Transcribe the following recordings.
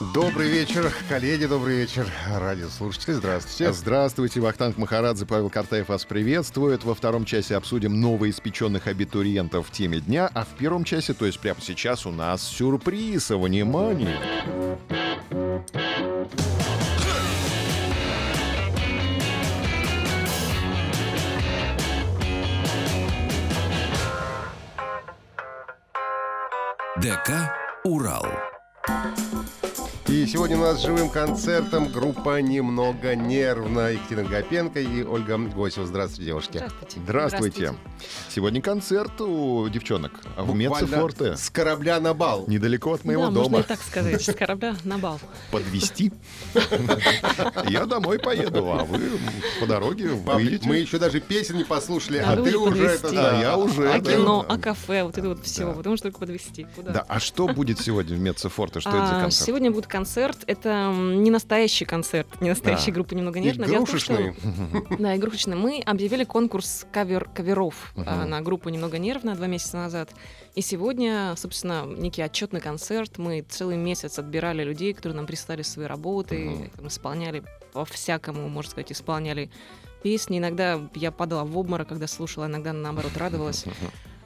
Добрый вечер, коллеги, добрый вечер, радиослушатели, здравствуйте. Здравствуйте, Вахтанг Махарадзе, Павел Картаев вас приветствует. Во втором часе обсудим новоиспеченных абитуриентов в теме дня, а в первом часе, то есть прямо сейчас, у нас сюрприз. Внимание! ДК «Урал». И сегодня у нас живым концертом группа «Немного нервно». Екатерина Гапенко и Ольга Госева. Здравствуйте, девушки. Здравствуйте. Здравствуйте. Сегодня концерт у девчонок в Мецефорте. с корабля на бал. Недалеко от моего да, дома. можно и так сказать, с корабля на бал. Подвести. Я домой поеду, а вы по дороге выйдете. мы еще даже песен не послушали, А ты уже. Да, я уже, А кино, а кафе, вот это вот все, потому что только подвести. Да, а что будет сегодня в Мецефорте? Что это за А, концерт? Сегодня будет концерт. Это не настоящий концерт, не настоящая Да. группа немного нервно. Том, что- Игрушечный. Да, игрушечный. Мы объявили конкурс кавер, каверов а, на группу «Немного нервно» два месяца назад. И сегодня, собственно, некий отчетный концерт. Мы целый месяц отбирали людей, которые нам прислали свои работы, там, исполняли по-всякому, можно сказать, исполняли песни. Иногда я падала в обморок, когда слушала, иногда, наоборот, радовалась.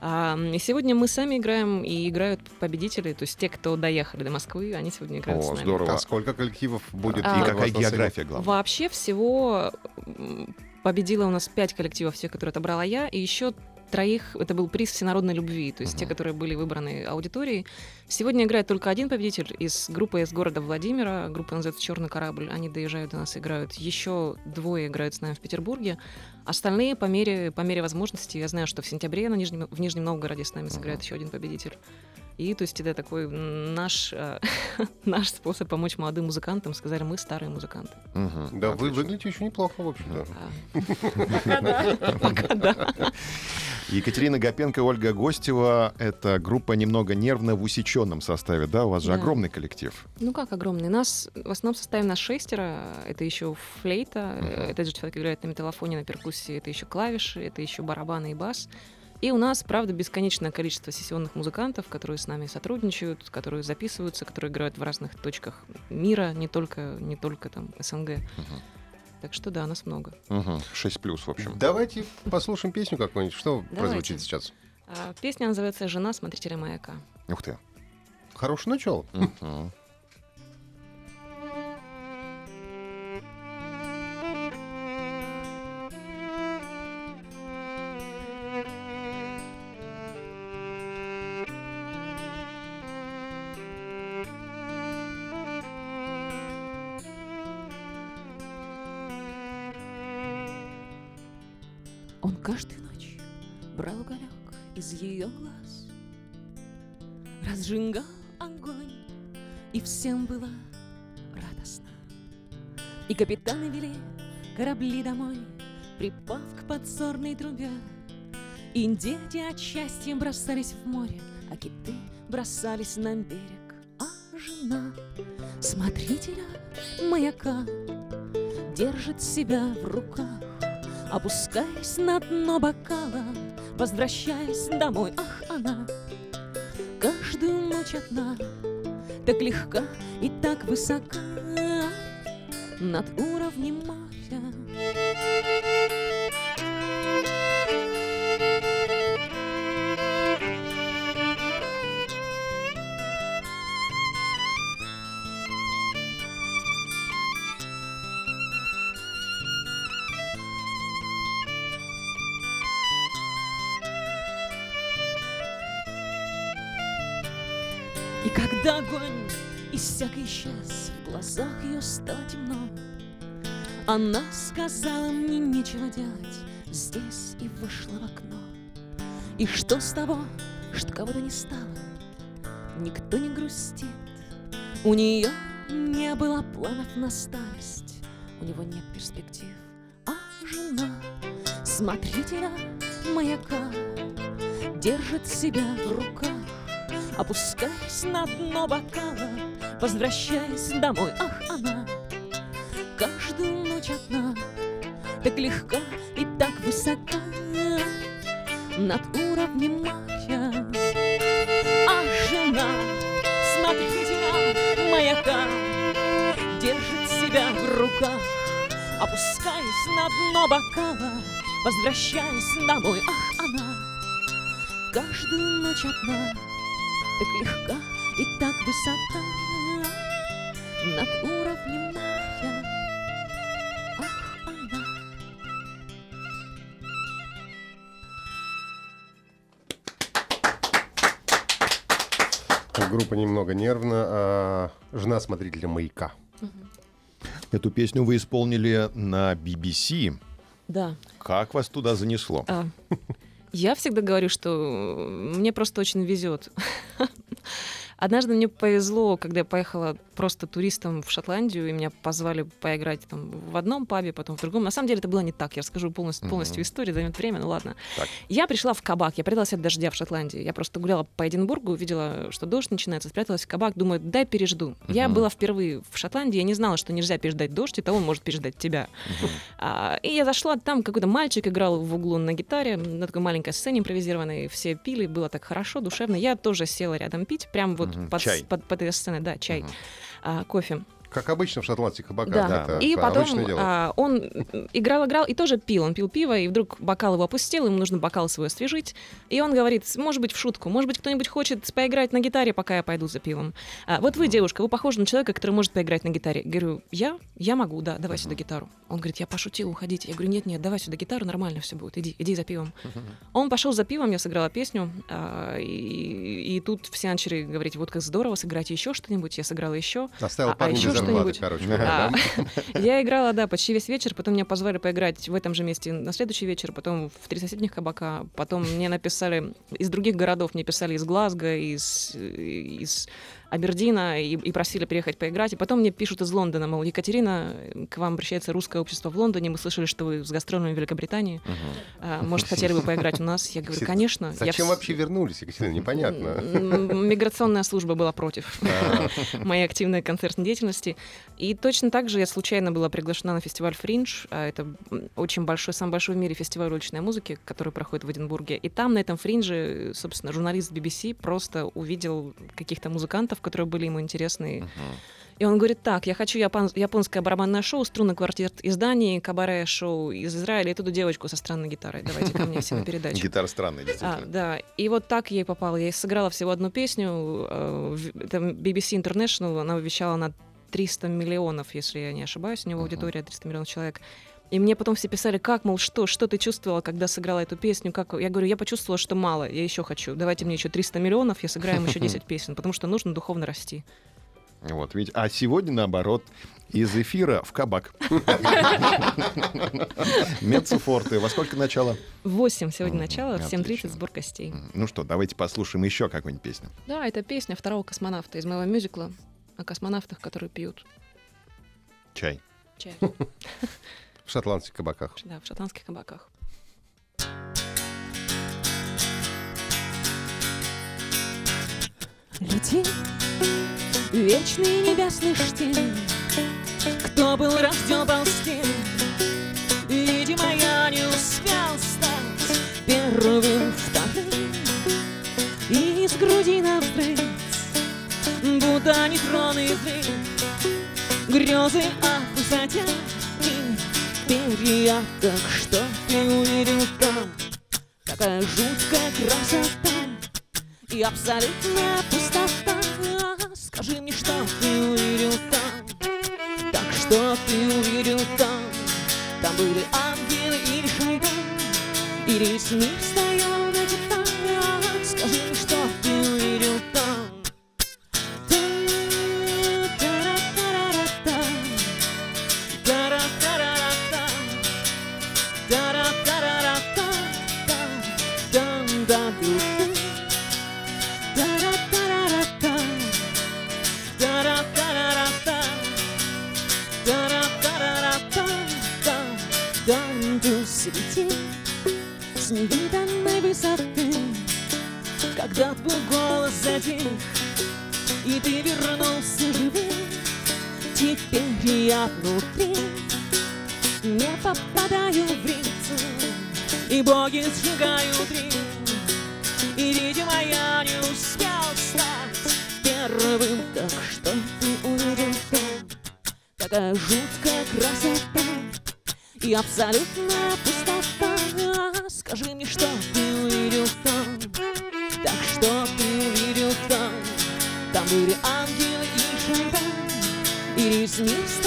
А, и сегодня мы сами играем, и играют победители, то есть те, кто доехали до Москвы, они сегодня играют с О, нами. здорово. А сколько коллективов будет? А, И какая география, главное? Вообще всего м, победила у нас пять коллективов, тех, которые отобрала я, и еще троих, это был приз всенародной любви, то есть те, которые были выбраны аудиторией. Сегодня играет только один победитель из группы из города Владимира, группа называется «Черный корабль», они доезжают до нас, играют. Еще двое играют с нами в Петербурге. Остальные по мере, по мере возможности, я знаю, что в сентябре на Нижнем, в Нижнем Новгороде с нами сыграет еще один победитель. И то есть это такой наш, э, наш способ помочь молодым музыкантам. Сказали, мы старые музыканты. Мгм, Да, вы отлично. выглядите еще неплохо, в общем-то. Пока да. Екатерина Гапенко, Ольга Гостева. Это группа немного нервно в усеченном составе, да? У вас же Да. огромный коллектив. Ну как огромный? Нас в основном составим на шестеро. Это еще флейта, э, этот же человек играет на металлофоне, на перкуссии, это еще клавиши, это еще барабаны и бас. И у нас, правда, бесконечное количество сессионных музыкантов, которые с нами сотрудничают, которые записываются, которые играют в разных точках мира, не только, не только там СНГ. Так что да, нас много. 6 плюс, в общем. Давайте послушаем песню какую-нибудь. Что Давайте. прозвучит сейчас? А, Песня называется «Жена смотрителя маяка». Ух ты. Хорошее начало. Мгм. Уголек из ее глаз, разжигал огонь, и всем было радостно. И капитаны вели корабли домой, припав к подзорной трубе. И дети от счастья бросались в море, а киты бросались на берег. А жена смотрителя маяка держит себя в руках, Опускаясь на дно бокала, Возвращаясь домой, ах, она Каждую ночь одна Так легка и так высока. Над уровнем моря Она сказала мне нечего делать здесь и вышла в окно. И что с того, что кого-то не стало, никто не грустит. У нее не было планов на старость, у него нет перспектив, а жена смотрителя маяка держит себя в руках, опускаясь на дно бокала, возвращаясь домой. Ах, она каждую ночь одна, так легка и так высока над уровнем моря. А жена смотрителя маяка держит себя в руках, опускаясь на дно бокала, возвращаясь домой. Ах, она каждую ночь одна, так легка и так высока над уровнем смотрителя маяка. Эту песню вы исполнили на BBC. Да. Как вас туда занесло? А, я всегда говорю, что мне просто очень везет. Однажды мне повезло, когда я поехала просто туристом в Шотландию, и меня позвали поиграть там в одном пабе, потом в другом. На самом деле это было не так. Я расскажу полностью, полностью историю, займет время, ну ладно. Так. Я пришла в кабак, я пряталась от дождя в Шотландии. Я просто гуляла по Эдинбургу, увидела, что дождь начинается, спряталась в кабак, думаю, дай пережду. Я была впервые в Шотландии, я не знала, что нельзя переждать дождь, и того он может переждать тебя. А, и я зашла, там какой-то мальчик играл в углу на гитаре, на такой маленькой сцене импровизированной, все пили, было так хорошо, душевно. Я тоже села рядом пить, прям вот Мгм. под, Чай. под, под этой сценой, да, чай, а, кофе. Как обычно в шотландских кабаках. Да. Это И потом а, он м, играл, играл и тоже пил. Он пил пиво, и вдруг бокал его опустил, ему нужно бокал свой освежить. И он говорит, может быть, в шутку, может быть, кто-нибудь хочет поиграть на гитаре, пока я пойду за пивом. А, вот вы, девушка, вы похожи на человека, который может поиграть на гитаре. Говорю, я? Я могу, да, давай сюда гитару. Он говорит, я пошутил, уходите. Я говорю, нет, нет, давай сюда гитару, нормально все будет, иди, иди за пивом. Он пошел за пивом, я сыграла песню, а, и, и тут все начали говорить, вот как здорово, сыграйте еще что-нибудь. Я сыграла еще. Оставил а- а еще что-нибудь? А? Я играла, да, почти весь вечер, потом меня позвали поиграть в этом же месте на следующий вечер, потом в три соседних кабака, потом мне написали из других городов, мне писали из Глазго, из, из Абердина и, и просили приехать поиграть. И потом мне пишут из Лондона, мол, Екатерина, к вам обращается русское общество в Лондоне, мы слышали, что вы с гастролями в Великобритании. А, может, хотели бы поиграть у нас? Я говорю, конечно. Зачем вообще вернулись, Екатерина? Непонятно. Миграционная служба была против А, моей активной концертной деятельности. И точно так же я случайно была приглашена на фестиваль Фриндж. а Это очень большой, самый большой в мире фестиваль уличной музыки, который проходит в Эдинбурге. И там, на этом Фриндже, собственно, журналист BBC просто увидел каких-то музыкантов, которые были ему интересны. И он говорит, так, я хочу япон- японское барабанное шоу, струнный квартет из Дании, кабаре-шоу из Израиля, и туда девочку со странной гитарой. Давайте ко мне все на передачу. Гитара странная, А, действительно. да, и вот так и попала. Я сыграла всего одну песню. э, BBC International, она вещала на 300 миллионов, если я не ошибаюсь. У него аудитория 300 миллионов человек. И мне потом все писали, как, мол, что, что ты чувствовала, когда сыграла эту песню? Как? Я говорю, я почувствовала, что мало, я еще хочу. Давайте мне еще 300 миллионов, я сыграю им еще 10 песен, потому что нужно духовно расти. Вот, видите. А сегодня, наоборот, из эфира в кабак. Мецуфорты. Во сколько начало? В 8 сегодня начало, в 7.30 отлично. сбор костей. Ну что, давайте послушаем еще какую-нибудь песню. Да, это песня второго космонавта из моего мюзикла о космонавтах, которые пьют Чай. чай. В шотландских кабаках. Да, в шотландских кабаках. Лети, вечный небесный штиль, Кто был рожден ползти, Видимо, я не успел стать Первым вторым И из груди навдрыть Будто нейтронный взрыв Грезы о высоте И перья, так что ты увидел там. Такая жуткая красота и абсолютная пустота. Скажи мне, что ты увидел там. Так что ты увидел там. Там были ангелы или шайтан Или весь мир затих И ты вернулся живым Теперь я внутри Не попадаю в ритм И боги сжигают рим И, видимо, я не успел стать первым Так что ты увидел Такая жуткая красота. И абсолютная пустота И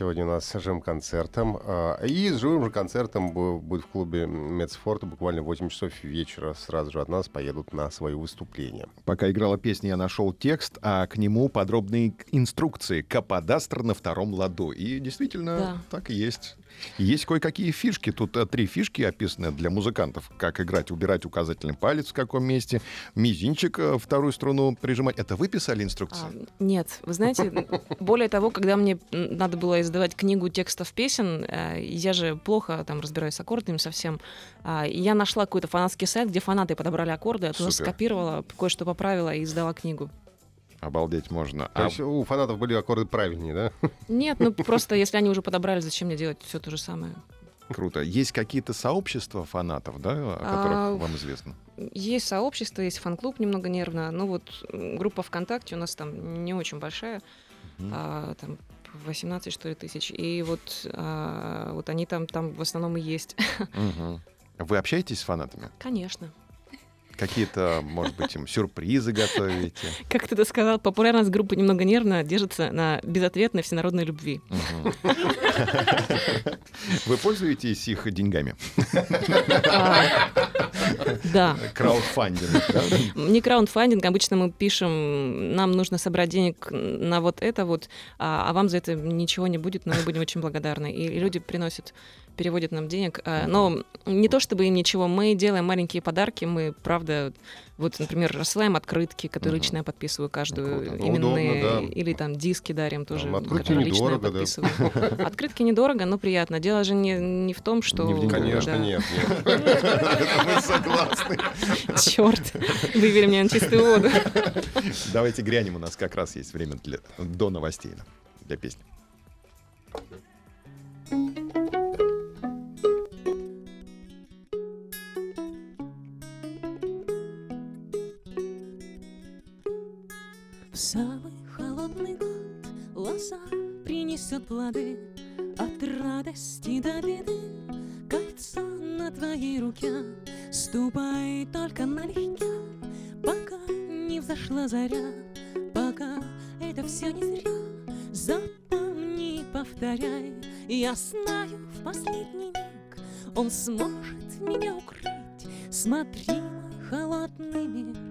Сегодня у нас с живым концертом. А, И с живым же концертом бу- будет в клубе Мецфорта буквально в 8 часов вечера. Сразу же от нас поедут на свое выступление. Пока играла песня, я нашел текст, а к нему подробные к- инструкции. Каподастр на втором ладу. И действительно, Да. так и есть. Есть кое-какие фишки. Тут э, три фишки описаны для музыкантов. Как играть, убирать указательный палец в каком месте, мизинчик э, вторую струну прижимать. Это вы писали инструкции? А, нет, вы знаете, более того, когда мне надо было издавать книгу текстов песен, э, я же плохо там разбираюсь с аккордами совсем, а, я нашла какой-то фанатский сайт, где фанаты подобрали аккорды, я туда Супер. скопировала, кое-что поправила и издала книгу. Обалдеть можно. То А есть у фанатов были аккорды правильнее, да? Нет, ну просто если они уже подобрали, зачем мне делать все то же самое? круто. Есть какие-то сообщества фанатов, да, о которых А, вам известно? Есть сообщество, есть фан-клуб немного нервно, ну вот группа ВКонтакте у нас там не очень большая, Мгм. а, там 18 что ли тысяч, и вот, а, вот они там, там в основном и есть. Мгм. Вы общаетесь с фанатами? Конечно. Какие-то, может быть, им сюрпризы готовите? Как ты это сказал, популярность группы немного нервно держится на безответной всенародной любви. Вы пользуетесь их деньгами? А, Да. Краудфандинг, да? Не краундфандинг, обычно мы пишем, нам нужно собрать денег на вот это вот, а, а вам за это ничего не будет, но мы будем очень благодарны. И люди приносят, переводят нам денег. А, Но не то чтобы им ничего, мы делаем маленькие подарки, мы, правда, вот, например, рассылаем открытки, которые лично я подписываю каждую, Круто. Ну, именные, удобно, да. или там диски дарим тоже, Там открытки которые лично я да. подписываю. Открытки недорого, но приятно. Дело же не, не в том, что... Не в деньгах. Конечно, да. нет, нет. Мы согласны. Черт, вывели меня на чистую воду. Давайте грянем, у нас как раз есть время для, до новостей для песни. В самый холодный год лоза принесет плоды. От радости до беды Кольцо на твоей руке. Ступай только налегке Пока не взошла заря. Пока это все не зря Запомни, повторяй. Я знаю в последний миг Он сможет меня укрыть. Смотри, мой холодный мир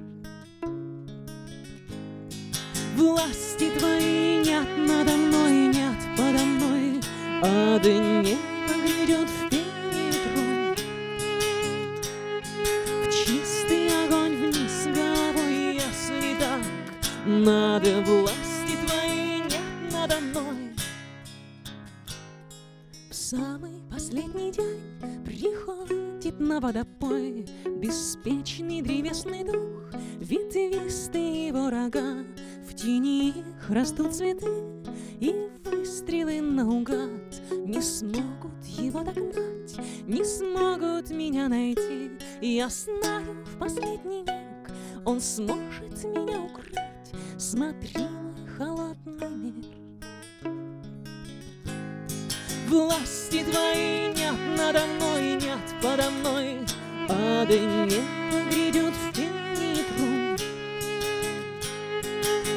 Власти твоей нет надо мной, нет подо мной, а да не знаю в последний миг, он сможет меня укрыть Смотри, мой холодный мир Власти твоей нет надо мной, нет подо мной, а да не грядет в.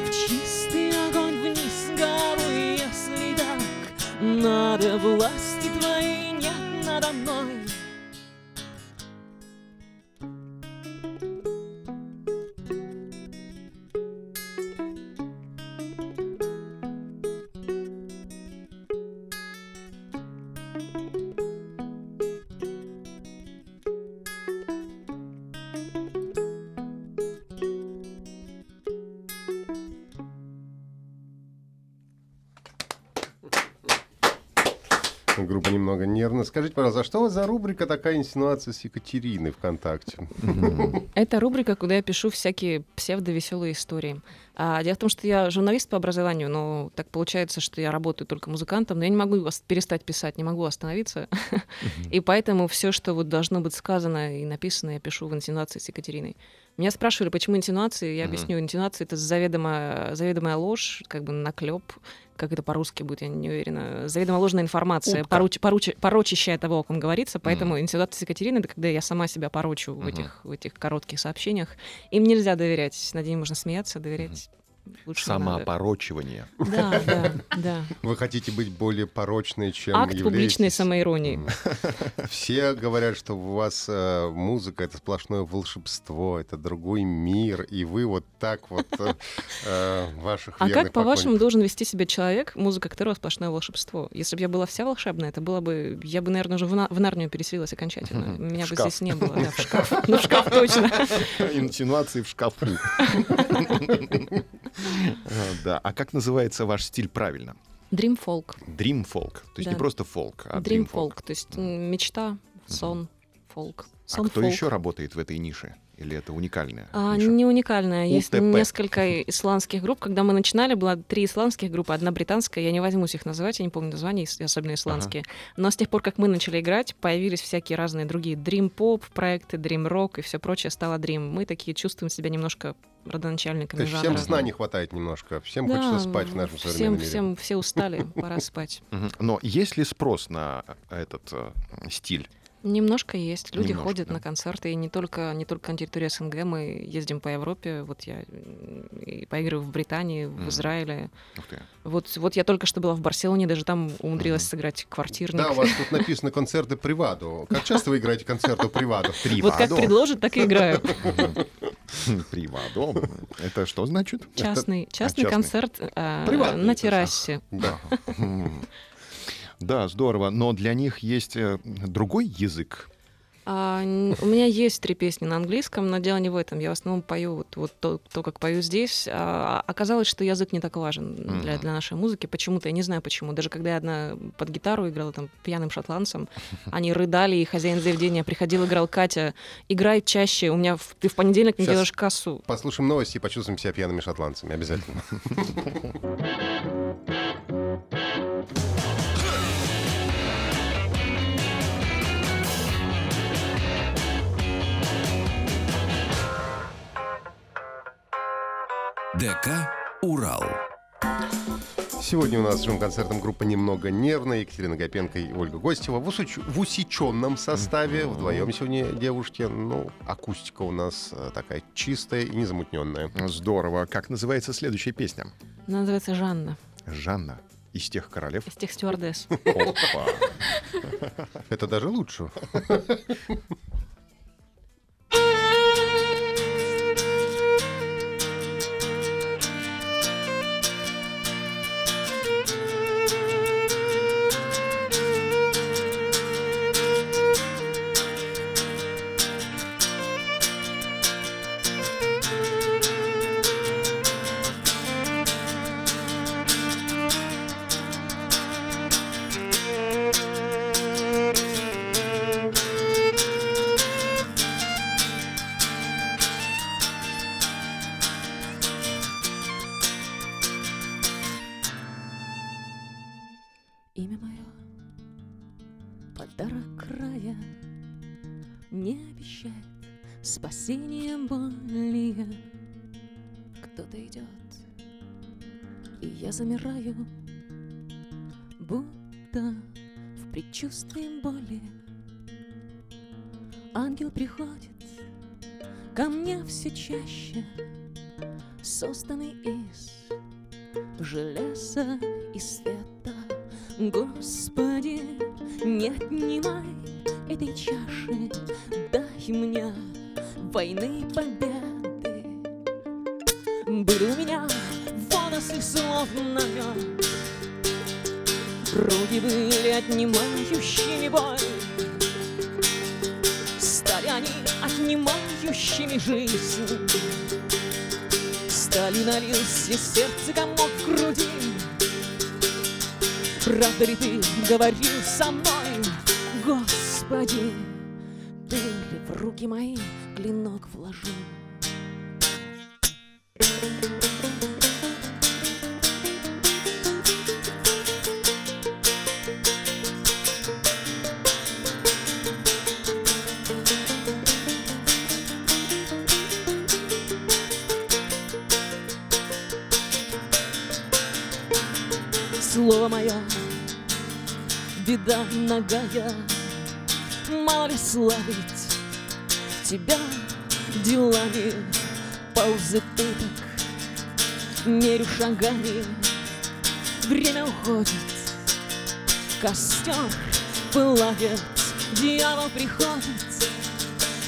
В чистый огонь вниз головой, если так, надо власти твоей нет надо мной. Рубрика такая инсинуация с Екатериной ВКонтакте? Это рубрика, куда я пишу всякие псевдовеселые истории. А, дело в том, что я журналист по образованию, но так получается, что я работаю только музыкантом, но я не могу перестать писать, не могу остановиться. И поэтому все, что вот должно быть сказано и написано, я пишу в инсинуации с Екатериной. Меня спрашивали, почему инсинуации. Я объясню, инсинуация — это заведомая, заведомая ложь, как бы наклеп, как это по-русски будет, я не уверена. Заведомо ложная информация, поруч- поручи- порочащая того, о ком говорится. Поэтому инсинуация с Екатериной — это когда я сама себя порочу в Мгм. этих, в этих коротких сообщениях. Им нельзя доверять. Над ними можно смеяться, доверять лучше. Самоопорочивание. Да, да, да. Вы хотите быть более порочной, чем Акт публичной являетесь? самоиронии. М. Все говорят, что у вас э, музыка — это сплошное волшебство, это другой мир, и вы вот так вот э, э, ваших А как, по-вашему, должен вести себя человек, музыка которого сплошное волшебство? Если бы я была вся волшебная, это было бы... Я бы, наверное, уже в, на- в Нарнию переселилась окончательно. Меня бы здесь не было. Да, в шкаф. Ну, в шкаф точно. Инсинуации в шкафу. А, Да. А как называется ваш стиль правильно? Dream folk. Dream folk. То есть Да. не просто фолк, а Dream dream folk. folk. То есть мечта, сон, фолк. А кто folk. еще работает в этой нише? Или это уникальная А, ниша? не уникальная. Есть УТП. несколько исландских групп. Когда мы начинали, было три исландских группы, одна британская. Я не возьмусь их называть, я не помню названия, особенно исландские. Но с тех пор, как мы начали играть, появились всякие разные другие Dream Pop проекты, Dream Rock и все прочее стало Dream. Мы такие чувствуем себя немножко родоначальниками То есть жанра. всем сна не хватает немножко, всем Да, хочется спать в нашем всем, современном мире. всем, все устали, пора спать. Но есть ли спрос на этот э, стиль? Немножко есть. Люди Немножко, ходят да. на концерты, и не только, не только на территории СНГ, мы ездим по Европе. Вот я и поигрываю в Британии, в Мгм. Израиле. Ух ты. Вот, вот я только что была в Барселоне, даже там умудрилась сыграть квартирник. Да, у вас тут написано концерты Приваду. Как часто вы играете концерты Приваду? Вот как предложат, так и играю. Привадо. Это что значит? Частный, частный частный. концерт а, на террасе. Да. Да, здорово. Но для них есть э, другой язык. А, у меня есть три песни на английском, но дело не в этом. Я в основном пою вот, вот то, то, как пою здесь. А, оказалось, что язык не так важен для, для нашей музыки. Почему-то, я не знаю почему. Даже когда я одна под гитару играла там пьяным шотландцем, они рыдали, и хозяин заведения приходил, играл Катя. Играй чаще. У меня в- ты в понедельник не делаешь кассу. Послушаем новости и почувствуем себя пьяными шотландцами. Обязательно. ДК «Урал». Сегодня у нас с концертом группа «Немного нервная». Екатерина Гапенко и Ольга Гостева в, усуч- в усеченном составе. Вдвоем сегодня девушки. Ну, акустика у нас э, такая чистая и незамутненная. Здорово. Как называется следующая песня? Она называется Жанна Жанна из тех королев. из тех стюардесс. Опа. Это даже лучше. Подарок края Не обещает спасения более. Кто-то идет, и я замираю Будто в предчувствии боли. Ангел приходит ко мне все чаще Созданный из железа и света. Господи, не отнимай мне войны победы. Были у меня волосы словно Руки были отнимающими боль, Стали они отнимающими жизнь. Стали налился сердце комок в груди, Правда ли ты говорил со мной, Господи? Ты ли в руки мои клинок вложил? Слово мое, беда ногая, Мало ли славить тебя делами. Ты так, мерю шагами. Время уходит, костер пылает Дьявол приходит.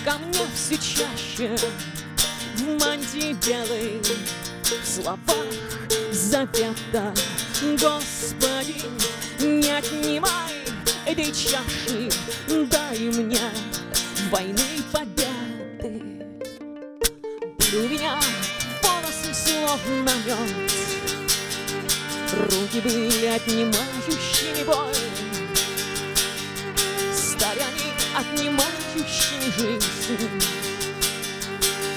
Ко мне все чаще В мантии белой, в словах завета Господи, не отнимай этой чаши, дай мне войны победы. Были у меня волосы словно мед, руки были отнимающими боль. Стали они отнимающими жизнь,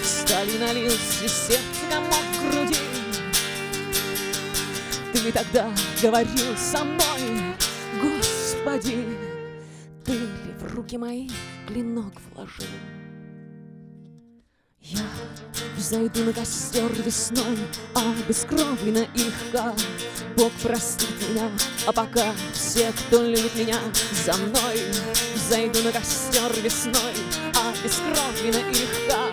стали налился сердце комок груди. Ты тогда говорил со мной, Господи, Ты ли в руки мои клинок вложил? Я взойду на костер весной, обескровлена и легка. Бог простит меня, а пока все, кто любит меня, за мной. Взойду на костер весной, обескровлена и легка.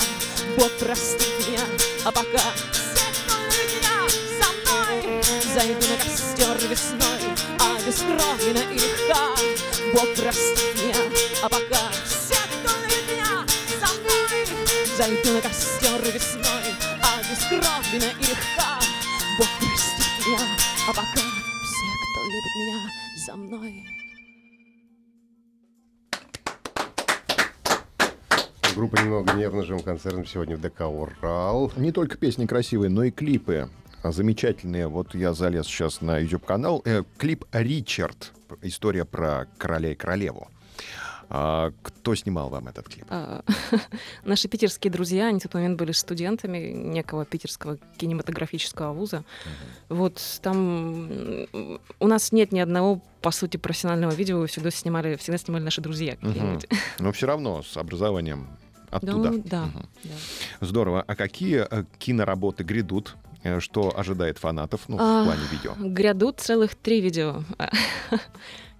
Бог простит меня, а пока все, кто любит меня, за мной. Зайду на костер весной, обескровлена и легка. Бог простит меня, а пока все, кто любит меня, за мной. Зайду на костер весной, обескровлена и легка. Бог простит меня, а пока все, кто любит меня, за мной. Группа немного нервно живым концертом сегодня в ДК «Урал». Не только песни красивые, но и клипы а, замечательные. Вот я залез сейчас на YouTube-канал. Э, клип «Ричард». История про короля и королеву. А, кто снимал вам этот клип? А, Наши питерские друзья, они в тот момент были студентами некого питерского кинематографического вуза. Вот там у нас нет ни одного, по сути, профессионального видео, всегда снимали, всегда снимали наши друзья какие-нибудь. Но все равно с образованием оттуда. Ну, да, Мгм. да. Здорово. А какие э, киноработы грядут? Э, Что ожидает фанатов ну, А, в плане видео? Грядут целых три видео.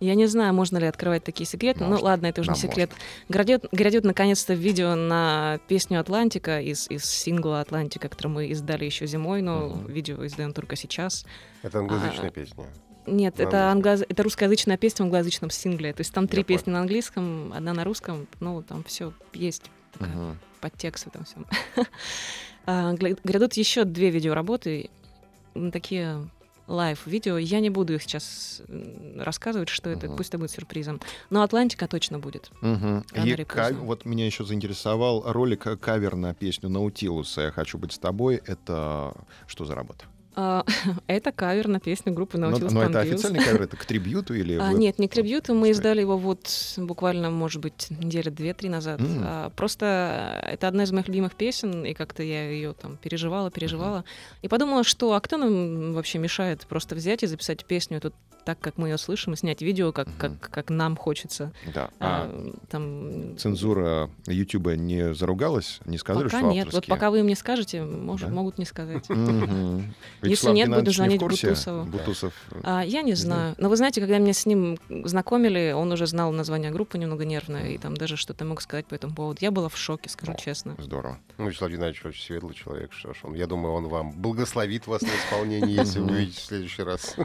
Я не знаю, можно ли открывать такие секреты. Можно. Ну ладно, это уже Нам не секрет. Грядет, грядет наконец-то видео на песню Атлантика из, из сингла Атлантика, который мы издали еще зимой, но Мгм. видео издаем только сейчас. Это англоязычная А, песня. Нет, На это, англо- это русскоязычная песня в англоязычном сингле. То есть там три Я понял. песни на английском, одна на русском. Ну, там все есть Мгм. подтекст в этом всем. Грядут еще две видеоработы, такие live-видео. Я не буду их сейчас рассказывать, что это, Мгм. пусть это будет сюрпризом. Но Атлантика точно будет. Рано И ка- вот меня еще заинтересовал ролик э, кавер на песню Наутилуса «Я хочу быть с тобой». Это что за работа? А, Это кавер на песню группы Но, Nautilus но это Pompeius. официальный кавер, это к трибьюту или А, нет, не к трибьюту. Мы издали его вот буквально, может быть, недели две-три назад. М. А, просто это одна из моих любимых песен, и как-то я ее там переживала, переживала. И подумала, что а кто нам вообще мешает просто взять и записать песню тут так, как мы ее слышим, и снять видео, как, Мгм. как, как нам хочется. Да. А, А там... цензура Ютуба не заругалась? Не сказали, Пока что нет. Вот авторские? пока вы мне скажете, может, Да? могут не сказать. Если нет, буду звонить? Бутусову. Бутусов. э, А, я не знаю. Но вы знаете, когда меня с ним знакомили, он уже знал название группы немного нервно, и там даже что-то мог сказать по этому поводу. Я была в шоке, скажу честно. Здорово. Ну, Вячеслав Геннадьевич очень светлый человек, что ж он. Я думаю, он вам благословит вас на исполнение, если вы увидите в следующий раз.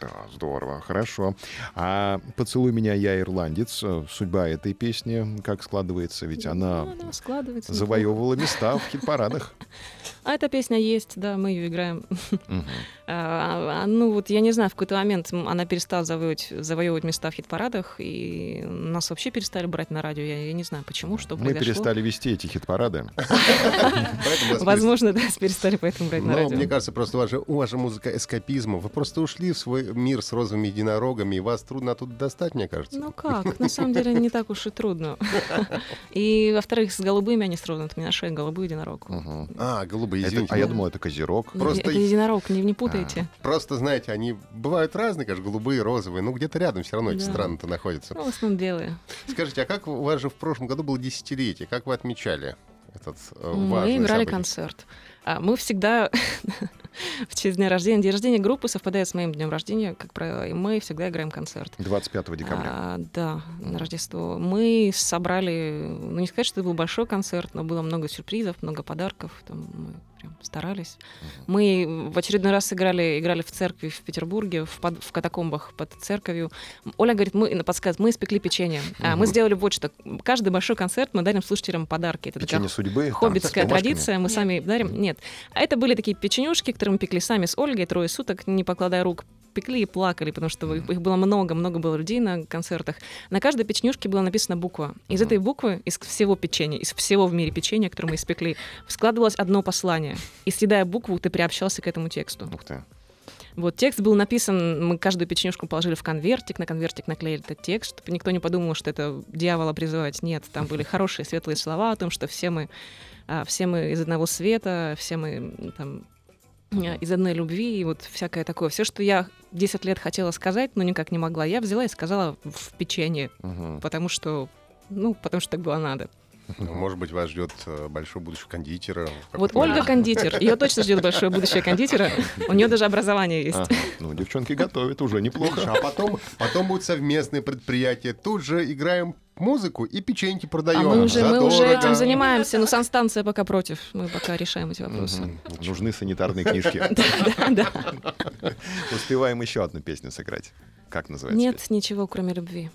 Да, здорово, хорошо. А «Поцелуй меня, я ирландец», э, судьба этой песни как складывается? Ведь она Ну, она складывается. неплохо. завоевывала места в хит-парадах. А эта песня есть, да, мы ее играем. Мгм. А, а, ну вот я не знаю, в какой-то момент она перестала завоевывать, завоевывать места в хит-парадах, и нас вообще перестали брать на радио. Я, я не знаю, почему, что Мы произошло. перестали вести эти хит-парады. Возможно, да, перестали поэтому брать на Но радио. мне кажется, просто у вас, же, у вас же музыка эскапизма. Вы просто ушли в свой мир с розовыми единорогами, и вас трудно оттуда достать, мне кажется. Ну как? На самом деле не так уж и трудно. И, во-вторых, с голубыми они. У меня на шее голубой единорог. А, голубые, Это- извините. а я думал, это козерог. Не, Просто- Это единорог, не, не путайте. Просто, знаете, они бывают разные, конечно, голубые, розовые, но где-то рядом все равно эти Да. страны-то находятся. Ну, в основном белые. Скажите, а как у вас же в прошлом году было десятилетие? Как вы отмечали этот э, Мы играли событие? концерт. А, Мы всегда в честь дня рождения. День рождения группы совпадает с моим днем рождения, как правило, и мы всегда играем концерт. 25 декабря. А, да, на Рождество. Мы собрали, ну не сказать, что это был большой концерт, но было много сюрпризов, много подарков. Там мы прям старались. Мы в очередной раз играли, играли в церкви в Петербурге, в, под- в катакомбах под церковью. Оля говорит, мы подсказывает, мы испекли печенье. А, мы сделали вот что. Каждый большой концерт мы дарим слушателям подарки. Это такая Печенье судьбы. там, с хоббитская традиция, мы сами дарим. Нет. А это были такие печенюшки, которые мы пекли сами с Ольгой трое суток, не покладая рук. Пекли и плакали, потому что их их было много, много было людей на концертах. На каждой печенюшке была написана буква. Из этой буквы, из всего печенья, из всего в мире печенья, которое мы испекли, складывалось одно послание. И съедая букву, ты приобщался к этому тексту. Ух ты. Вот текст был написан, мы каждую печенюшку положили в конвертик, на конвертик наклеили этот текст, чтобы никто не подумал, что это дьявола призывать. Нет, там были хорошие светлые слова о том, что все мы, а, все мы из одного света, все мы там из одной любви, и вот всякое такое. Все, что я 10 лет хотела сказать, но никак не могла, я взяла и сказала в печенье, Мгм. потому что, ну, потому что так было надо. Ну, Может быть, вас ждет э, большой будущий кондитера. Вот. Ольга кондитер, ее точно ждет большое будущее кондитера, у нее даже образование есть. Ага. Ну, девчонки готовят уже неплохо. А потом, потом будут совместные предприятия. Тут же играем музыку и печеньки продаем. А мы уже, мы уже этим занимаемся, но санстанция пока против. Мы пока решаем эти вопросы. Мгм. Нужны санитарные книжки. Да, да. Успеваем еще одну песню сыграть. Как называется? Нет ничего, кроме любви.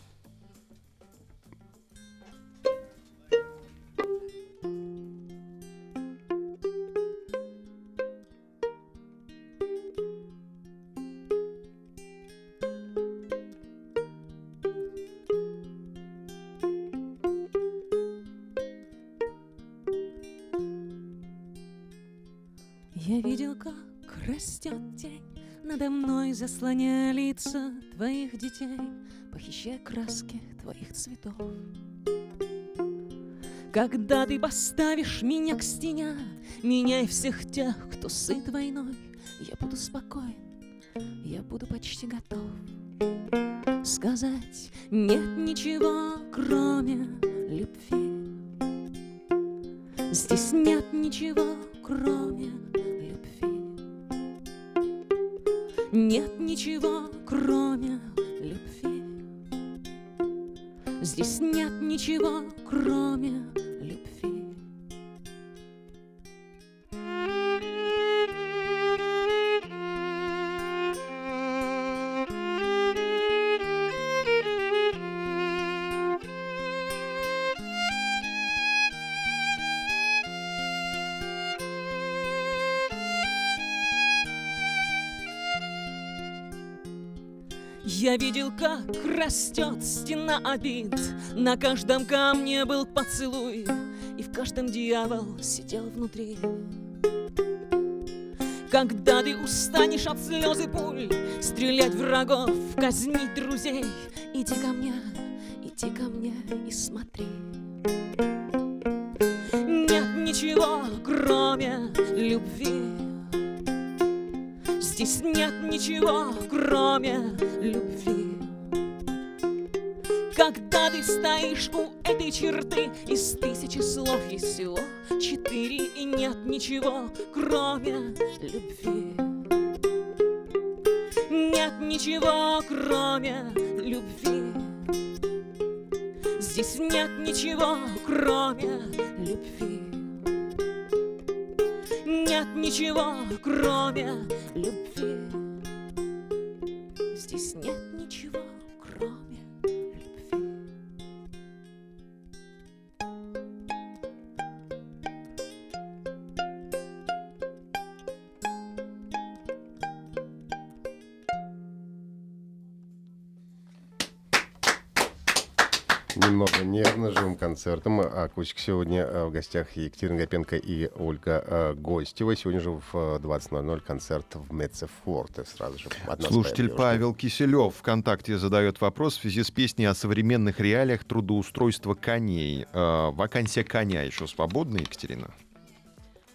Заслоняя лица твоих детей Похищая краски твоих цветов Когда ты поставишь меня к стене Меняй всех тех, кто сыт войной Я буду спокоен, я буду почти готов Сказать нет ничего, кроме любви Здесь нет ничего, кроме любви. Нет ничего, кроме любви. Здесь нет ничего, кроме любви. Я видел, как растет стена обид. На каждом камне был поцелуй И в каждом дьявол сидел внутри. Когда ты устанешь от слез и пуль Стрелять врагов, казнить друзей Иди ко мне, иди ко мне и смотри. Нет ничего, кроме любви Здесь нет ничего, кроме любви. Когда ты стоишь у этой черты, из тысячи слов есть всего четыре, и нет ничего, кроме любви. Нет ничего, кроме любви. Здесь нет ничего, кроме любви. Нет ничего, кроме любви. здесь нет ничего, концертом. Акустик сегодня э, в гостях Екатерина Гапенко и Ольга э, Гостева. Сегодня же в э, 20.00 концерт в Меце Форте. Сразу же Слушатель. Павел Киселев ВКонтакте задает вопрос в связи с песней о современных реалиях трудоустройства коней. Э, вакансия коня еще свободна, Екатерина?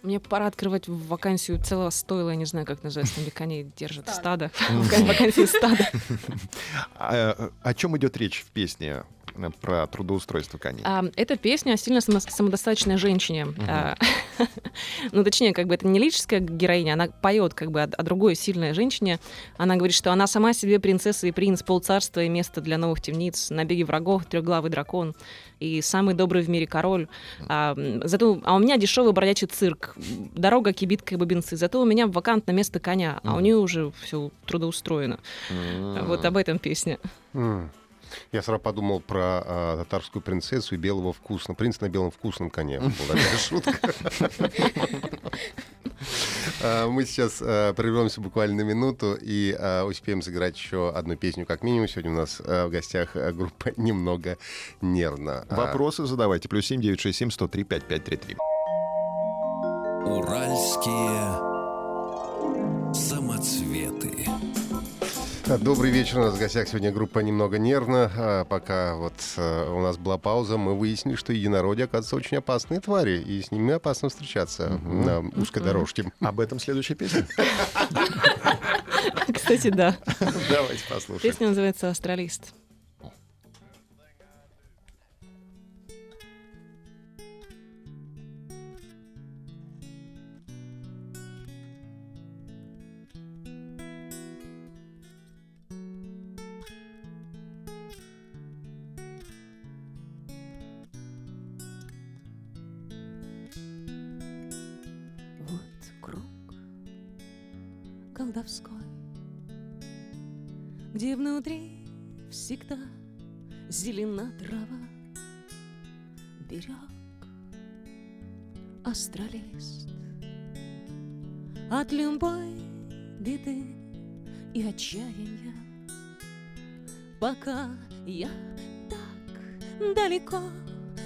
Мне пора открывать вакансию целого стойла, я не знаю, как называется, где коней держат, Стадо. стадо. Вакансию стада. А, э, о чем идет речь в песне э, про трудоустройство коней? А, Эта песня о сильно само- самодостаточной женщине. А, Ну, точнее, как бы это не лирическая героиня, она поет как бы о, о другой сильной женщине. Она говорит, что она сама себе принцесса и принц, полцарства и место для новых темниц, набеги врагов, трехглавый дракон и самый добрый в мире король. А, зато, а у меня дешевый бродячий цирк, дорога, кибитка и бубенцы. Зато у меня вакантное место коня, а у нее уже все трудоустроено. М. Вот об этом песня. Я сразу подумал про а, татарскую принцессу и белого вкусного. Принц на белом вкусном коне. Была такая шутка. А, Мы сейчас а, прервемся буквально на минуту и а, успеем сыграть еще одну песню как минимум. Сегодня у нас в гостях группа «Немного нервно». А, Вопросы задавайте. Плюс семь девять шесть семь сто три пять пять три три. Уральские самоцветы. Добрый вечер. У нас в гостях сегодня группа «Немного нервно». А, Пока вот а, у нас была пауза, мы выяснили, что единороги, оказывается, очень опасные твари, и с ними опасно встречаться на узкой дорожке. Об этом следующая песня. Кстати, да. Давайте послушаем. Песня называется «Астралист». Отчаяния, Пока я так далеко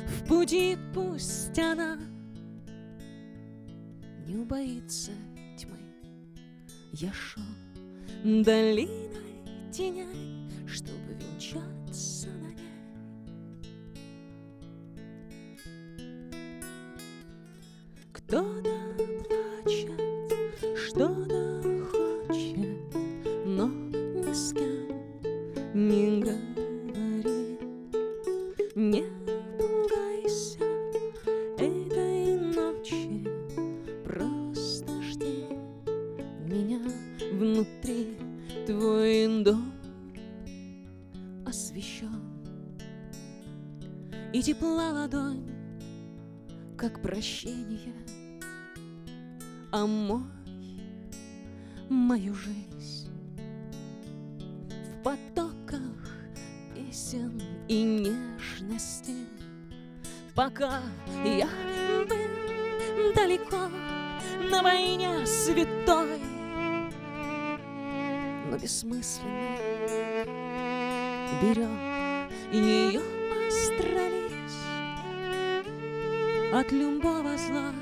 в пути, пусть она не убоится тьмы. Я шел долиной теняй, чтобы венчаться на ней. Кто-то но бессмысленный берег ее астралист от любого зла.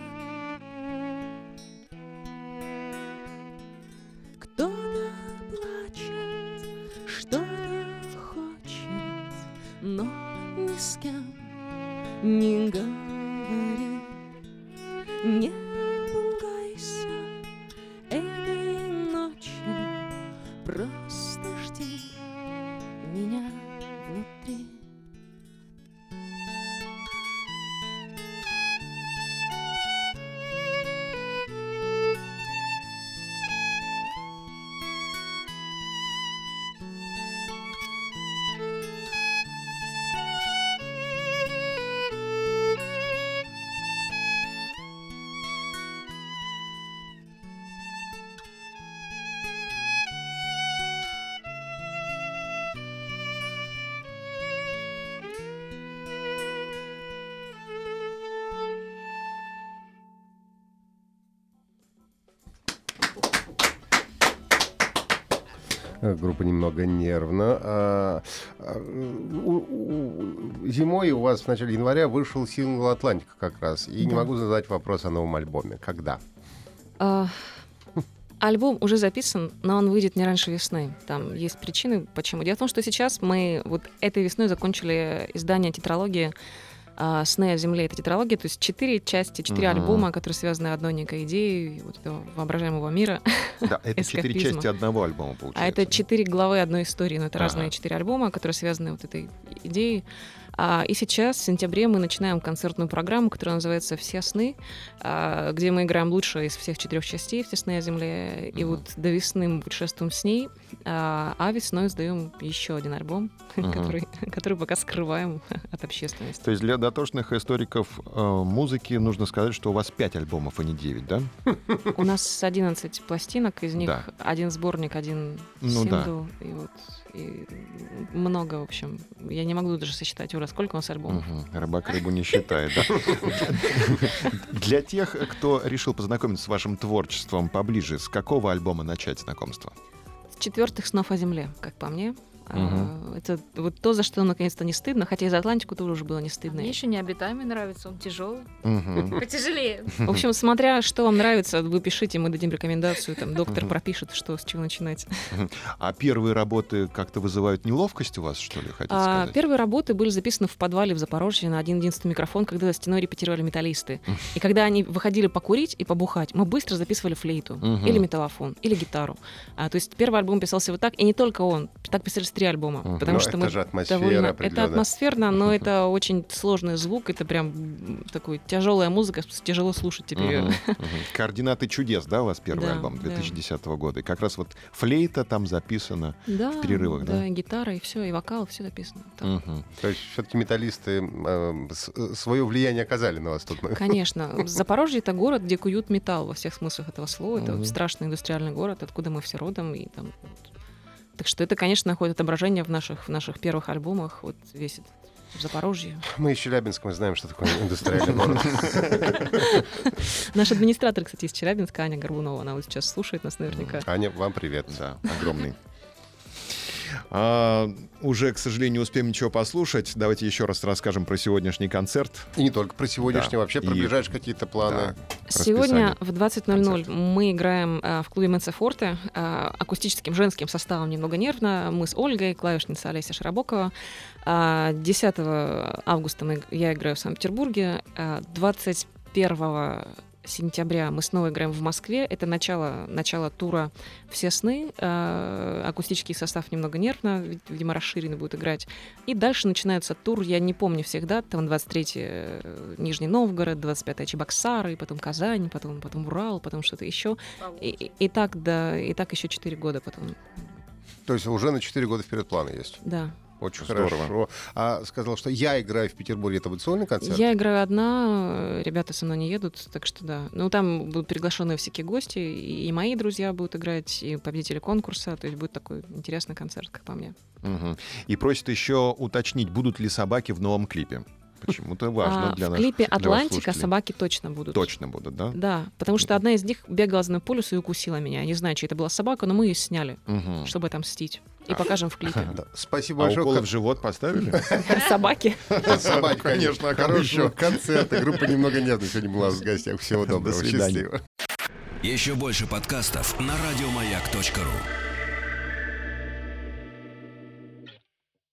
Кто-то плачет, что-то хочет, но ни с кем не говорит. Не Группа немного нервно. А, у- у- Зимой у вас в начале января вышел сингл «Атлантика» как раз. И не Да. могу задать вопрос о новом альбоме. Когда? А, Альбом уже записан, но он выйдет не раньше весны. Там есть причины, почему. Дело в том, что сейчас мы вот этой весной закончили издание тетралогии а, «Сны о земле». Это тетралогия, то есть четыре части, четыре Мгм. альбома, которые связаны одной некой идеей вот этого воображаемого мира. Да, это четыре части одного альбома, получается. А это четыре главы одной истории, но это Ага. разные четыре альбома, которые связаны вот этой идеей. А, и сейчас, в сентябре, мы начинаем концертную программу, которая называется «Все сны», а, где мы играем лучшее из всех четырех частей «Все сны о земле». И Мгм. вот до весны мы путешествуем с ней, а, а весной сдаем еще один альбом, Мгм. который, который пока скрываем от общественности. То есть для дотошных историков э, музыки нужно сказать, что у вас пять альбомов, а не девять, да? У нас 11 пластинок, из них Да. один сборник, один Ну да. сингл. И вот и много, в общем. Я не могу даже сосчитать, Ура, сколько у нас альбомов. Мгм. Рыбак рыбу не считает, да? Для тех, кто решил познакомиться с вашим творчеством поближе, с какого альбома начать знакомство? четвертых снов о земле, как по мне. А, Это вот то, за что наконец-то не стыдно, хотя и за Атлантику тоже уже было не А стыдно. Мне еще необитаемый нравится, он тяжелый. Мгм. Потяжелее. В общем, смотря что вам нравится, вы пишите, мы дадим рекомендацию, там доктор Мгм. пропишет, что с чего начинать. А первые работы как-то вызывают неловкость у вас, что ли, хотите А, сказать? первые работы были записаны в подвале в Запорожье на один единственный микрофон, когда за стеной репетировали металлисты. И когда они выходили покурить и побухать, мы быстро записывали флейту, Мгм. или металлофон, или гитару. А, то есть первый альбом писался вот так, и не только он. Так писались три альбома. Мгм. Потому Но что это мы же атмосфера довольно... Это атмосферно, но это очень сложный звук, это прям такой тяжелая музыка, тяжело слушать теперь. мгм. Координаты чудес, да, у вас первый Да, альбом да. 2010 года. И как раз вот флейта там записана. Да, В перерывах, да? да, и гитара, и все, и вокал, все записано. Так. Мгм. То есть все-таки металлисты свое влияние оказали на вас тут. Конечно. Запорожье — это город, где куют металл во всех смыслах этого слова. Это страшный индустриальный город, откуда мы все родом. И там... Так что это, конечно, находит отображение в наших, в наших первых альбомах. Вот весь этот в Запорожье. Мы из Челябинска, мы знаем, что такое индустриальный город. Наш администратор, кстати, из Челябинска, Аня Горбунова, она вот сейчас слушает нас наверняка. Аня, вам привет. Да, огромный. А, уже, к сожалению, успеем ничего послушать. Давайте еще раз расскажем про сегодняшний концерт. И не только про сегодняшний, Да. вообще про И- ближайшие какие-то планы. Сегодня расписание в 20.00 мы играем э, в клубе Мэнса Форте э, акустическим женским составом немного нервно. Мы с Ольгой, клавишница Олеся Широбокова. А, 10 августа мы, я играю в Санкт-Петербурге. А, 21 сентября мы снова играем в Москве. Это начало, начало тура «Все сны». Э, акустический состав немного нервно, вид- видимо, расширенный будет играть. И дальше начинается тур, я не помню всех дат, там 23 э, Нижний Новгород, 25 Чебоксары, потом Казань, потом, потом Урал, потом что-то еще. И, и- и так, да, и так еще 4 года потом. То есть уже на 4 года вперед планы есть. Да. Очень Здорово. хорошо. А сказал, что я играю в Петербурге, это будет сольный концерт? Я играю одна, э, ребята со мной не едут, так что да. Ну, там будут приглашенные всякие гости, и, мои друзья будут играть, и победители конкурса, то есть будет такой интересный концерт, как по мне. Мгм. И просит еще уточнить, будут ли собаки в новом клипе. Почему-то важно А, для в наших клипе для ваших «Атлантика» собаки точно будут. Точно будут, да? Да, потому что одна из них бегала за мной по лесу и укусила меня. Я не знаю, чья это была собака, но мы ее сняли, Мгм. чтобы отомстить. И покажем в клипе. Да. Спасибо А большое. уколы в живот поставили? Собаки. Собаки, конечно, а хорошего еще? концерта. Группа немного нервно сегодня была в гостях. Всего До доброго, свидания. счастливо. Еще больше подкастов на радиомаяк.ру.